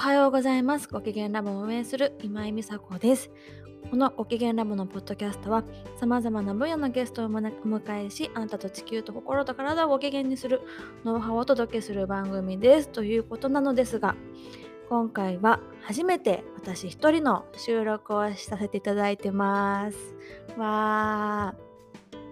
おはようございます。ご機嫌ラボを運営する今井美佐子です。このご機嫌ラボのポッドキャストは、様々な分野のゲストをお迎えし、あなたと地球と心と体をご機嫌にするノウハウをお届けする番組です。ということなのですが、今回は初めて私一人の収録をさせていただいてます。わ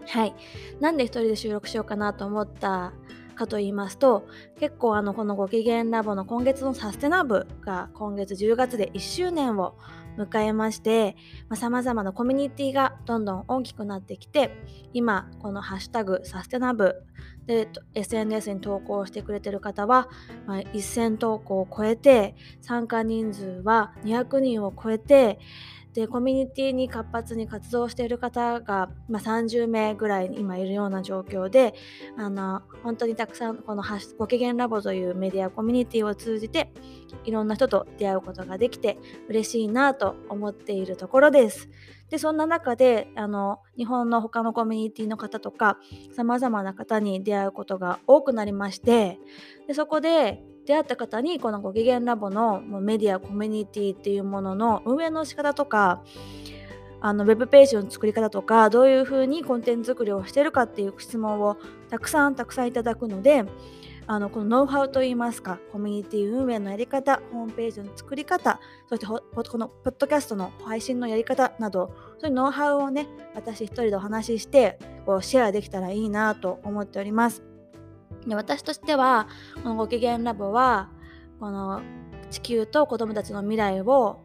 ー。はい。なんで一人で収録しようかなと思ったかと言いますと結構あのこのご機嫌ラボの今月のサステナブが今月10月で1周年を迎えましてさまざ、まなコミュニティがどんどん大きくなってきて今この「ハッシュタグサステナブ」で SNS に投稿してくれてる方は、まあ、1000投稿を超えて参加人数は200人を超えてでコミュニティに活発に活動している方が、まあ、30名ぐらい今いるような状況であの本当にたくさんこの「ご機嫌ラボ」というメディアコミュニティを通じていろんな人と出会うことができて嬉しいなと思っているところです。でそんな中であの日本の他のコミュニティの方とかさまざまな方に出会うことが多くなりましてでそこで出会った方にこのご機嫌ラボのメディアコミュニティっていうものの運営の仕方とかあのウェブページの作り方とかどういうふうにコンテンツ作りをしてるかっていう質問をたくさんたくさんいただくのであのこのノウハウといいますかコミュニティ運営のやり方ホームページの作り方そしてこのポッドキャストの配信のやり方などそういうノウハウをね私一人でお話ししてこうシェアできたらいいなと思っております。で私としてはこのご機嫌ラボはこの地球と子どもたちの未来を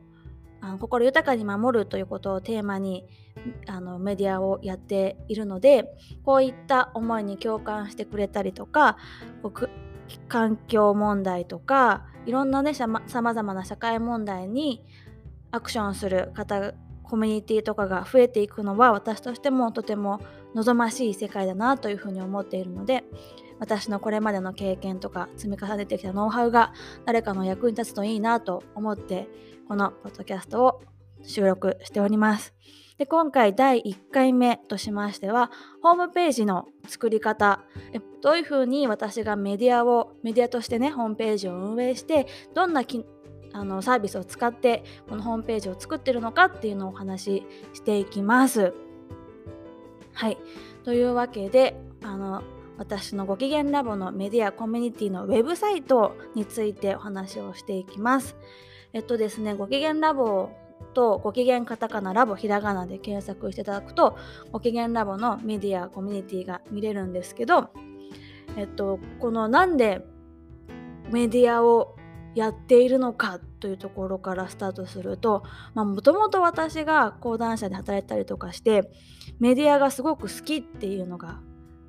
あの心豊かに守るということをテーマにあのメディアをやっているのでこういった思いに共感してくれたりとか環境問題とかいろんなねさまざまな社会問題にアクションする方コミュニティとかが増えていくのは私としてもとても望ましい世界だなというふうに思っているので私のこれまでの経験とか積み重ねてきたノウハウが誰かの役に立つといいなと思ってこのポッドキャストを収録しております。で今回第1回目としましてはホームページの作り方どういうふうに私がメディアをメディアとしてねホームページを運営してどんなきあのサービスを使ってこのホームページを作ってるのかっていうのをお話ししていきます。はいというわけであの私のご機嫌ラボのメディアコミュニティのウェブサイトについてお話をしていきます。えっとですね、ご機嫌ラボとご機嫌カタカナラボひらがなで検索していただくとご機嫌ラボのメディアコミュニティが見れるんですけど、えっと、このなんでメディアをやっているのかというところからスタートするともともと私が講談社で働いたりとかしてメディアがすごく好きっていうのが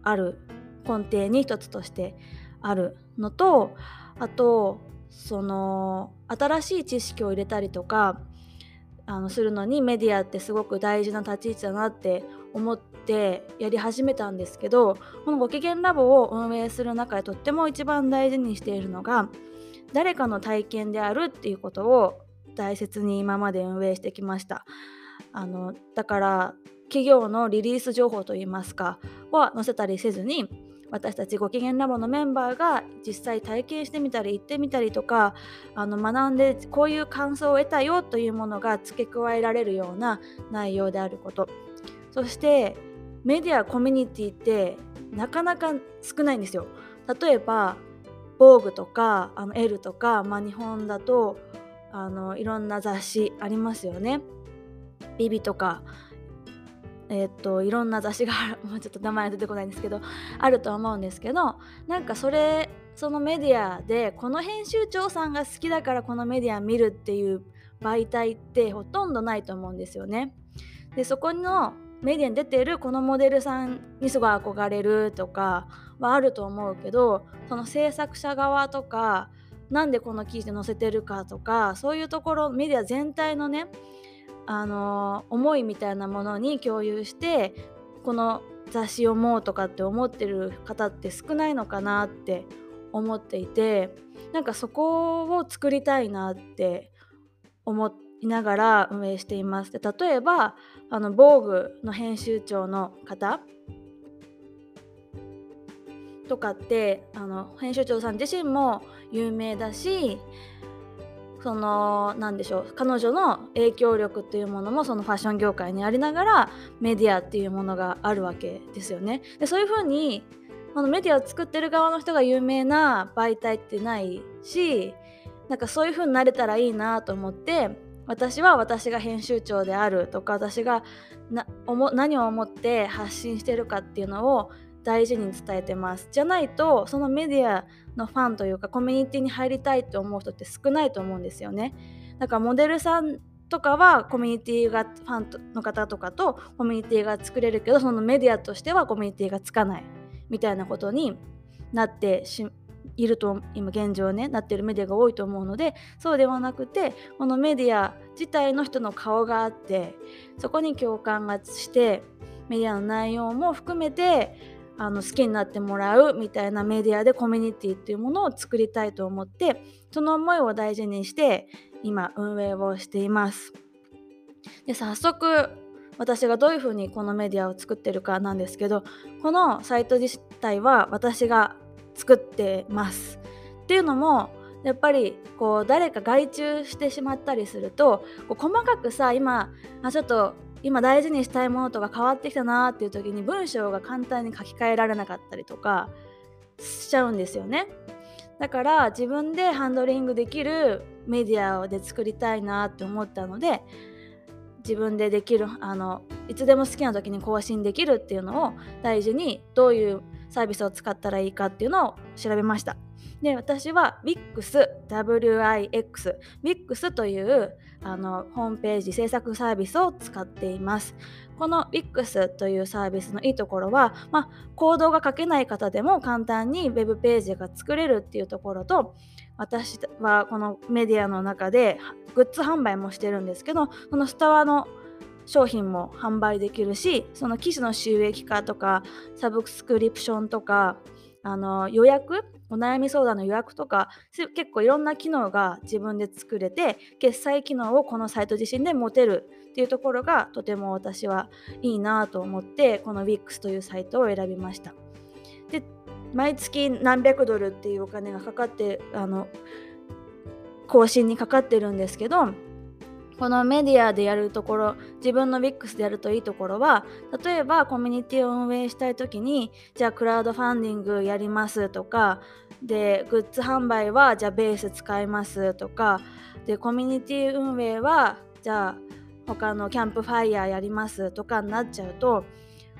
ある根底に一つとしてあるのとあとその新しい知識を入れたりとかあのするのにメディアってすごく大事な立ち位置だなって思ってやり始めたんですけどこのご機嫌ラボを運営する中でとっても一番大事にしているのが誰かの体験であるっていうことを大切に今まで運営してきました。あのだから企業のリリース情報といいますかは載せたりせずに私たちご機嫌ラボのメンバーが実際体験してみたり行ってみたりとかあの学んでこういう感想を得たよというものが付け加えられるような内容であること。そしてメディアコミュニティってなかなか少ないんですよ。例えば防具とかあの L とか、まあ、日本だとあのいろんな雑誌ありますよね。ビビとかえー、っといろんな雑誌が もうちょっと名前出てこないんですけどあると思うんですけどなんかそれそのメディアでこの編集長さんが好きだからこのメディア見るっていう媒体ってほとんどないと思うんですよね。でそこのメディアに出てるこのモデルさんにすごい憧れるとかはあると思うけどその制作者側とかなんでこの記事載せてるかとかそういうところメディア全体のねあの思いみたいなものに共有してこの雑誌読もうとかって思ってる方って少ないのかなって思っていてなんかそこを作りたいなって思いながら運営しています。で例えばあの防具の編集長の方とかってあの編集長さん自身も有名だしその何でしょう彼女の影響力っていうものもそのファッション業界にありながらメディアっていうものがあるわけですよね。でそういうふうにこのメディアを作ってる側の人が有名な媒体ってないしなんかそういう風になれたらいいなと思って私は私が編集長であるとか私がな何を思って発信してるかっていうのを大事に伝えてます。じゃないとそのメディアのファンというかコミュニティに入りたいって思う人って少ないと思うんですよね。だからモデルさんとかはコミュニティがファンの方とかとコミュニティが作れるけどそのメディアとしてはコミュニティがつかないみたいなことになってしいると今現状ねなってるメディアが多いと思うのでそうではなくてこのメディア自体の人の顔があってそこに共感がしてメディアの内容も含めてあの好きになってもらうみたいなメディアでコミュニティっていうものを作りたいと思ってその思いを大事にして今運営をしています。で早速私がどういうふうにこのメディアを作ってるかなんですけどこのサイト自体は私が作ってます。っていうのもやっぱりこう誰か外注してしまったりするとこう細かくさ今あちょっと今大事にしたいものとか変わってきたなっていう時に文章が簡単に書き換えられなかったりとかしちゃうんですよね。だから自分でハンドリングできるメディアで作りたいなって思ったので自分でできるあのいつでも好きな時に更新できるっていうのを大事にどういうサービスを使ったらいいかっていうのを調べました。で私は WIX、WIX、WIX というあのホームページ制作サービスを使っています。この WIX というサービスのいいところは、まあ、コードが書けない方でも簡単に Web ページが作れるっていうところと私はこのメディアの中でグッズ販売もしてるんですけどそのスタワの商品も販売できるしその機種の収益化とかサブスクリプションとかあの予約お悩み相談の予約とか結構いろんな機能が自分で作れて決済機能をこのサイト自身で持てるっていうところがとても私はいいなと思ってこの WIX というサイトを選びました。で毎月何百ドルっていうお金がかかってあの更新にかかってるんですけどこのメディアでやるところ自分の VIX でやるといいところは例えばコミュニティを運営したい時にじゃあクラウドファンディングやりますとかでグッズ販売はじゃあベース使いますとかでコミュニティ運営はじゃあ他のキャンプファイヤーやりますとかになっちゃうと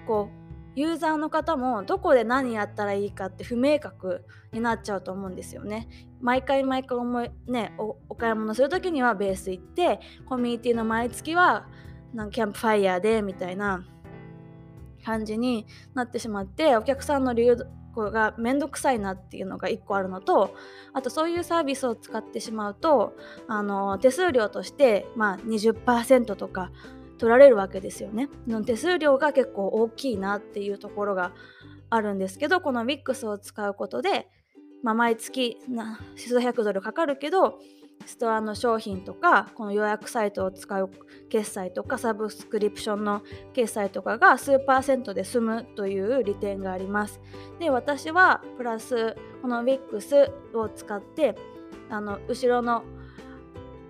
こうユーザーの方もどこで何やったらいいかって不明確になっちゃうと思うんですよね。毎回毎回思い、ね、おお買い物する時にはベース行ってコミュニティの毎月はなんキャンプファイヤーでみたいな感じになってしまってお客さんの流行がめんどくさいなっていうのが1個あるのとあとそういうサービスを使ってしまうとあの手数料としてまあ20%とか取られるわけですよね。の手数料が結構大きいなっていうところがあるんですけどこの WIX を使うことで、まあ、毎月数百ドルかかるけどストアの商品とかこの予約サイトを使う決済とかサブスクリプションの決済とかが数パーセントで済むという利点があります。で私はプラスこの WIX を使ってあの後ろの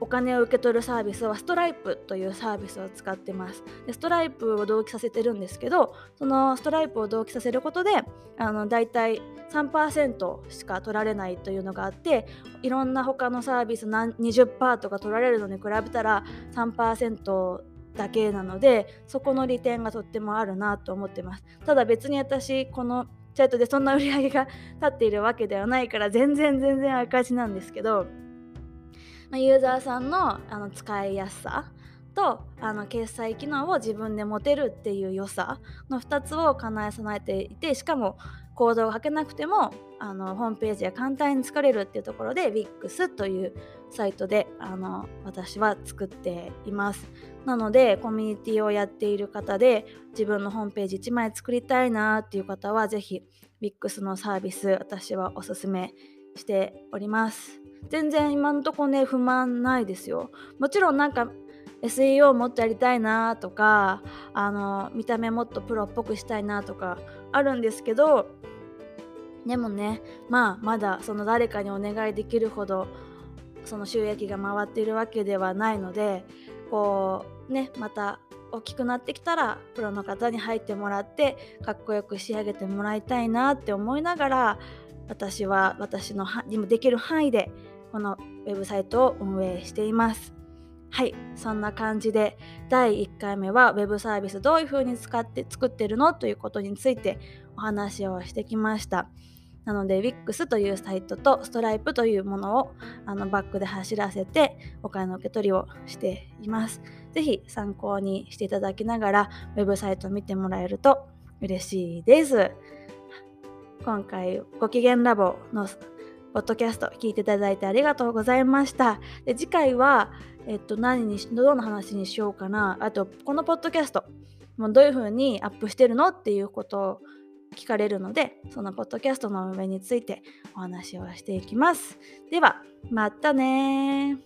お金を受け取るサービスはストライプというサービスを使ってます。でストライプを同期させてるんですけどそのストライプを同期させることであのだいたい3%しか取られないというのがあっていろんな他のサービス20%とか取られるのに比べたら3%だけなのでそこの利点がとってもあるなと思ってます。ただ別に私このチャートでそんな売り上げが立っているわけではないから全然全然赤字なんですけどま、ユーザーさんのあの使いやすさとあの決済機能を自分で持てるっていう良さの2つを叶え備えていてしかもコードをかけなくてもあのホームページが簡単に作れるっていうところで WIX というサイトであの私は作っています。なのでコミュニティをやっている方で自分のホームページ1枚作りたいなっていう方は是非 WIX のサービス私はおすすめしております。全然今んとこね不満ないですよ。もちろんなんか SEO もっとやりたいなとかあの見た目もっとプロっぽくしたいなとかあるんですけどでもねまあまだその誰かにお願いできるほどその収益が回っているわけではないのでこうねまた大きくなってきたらプロの方に入ってもらってかっこよく仕上げてもらいたいなって思いながら私は私のにもできる範囲でこのウェブサイトを運営しています。はい、そんな感じで第1回目は Web サービスどういう風に使って作ってるのということについてお話をしてきました。なので Wix というサイトと Stripe というものをあのバックで走らせてお金の受け取りをしています。ぜひ参考にしていただきながらウェブサイトを見てもらえると嬉しいです。今回ご機嫌ラボのポッドキャスト聞いていただいてありがとうございました。で次回はえっと、何にしどんな話にしようかな。あとこのポッドキャストもうどういう風にアップしてるのっていうことを聞かれるのでそのポッドキャストの上についてお話をしていきます。ではまたね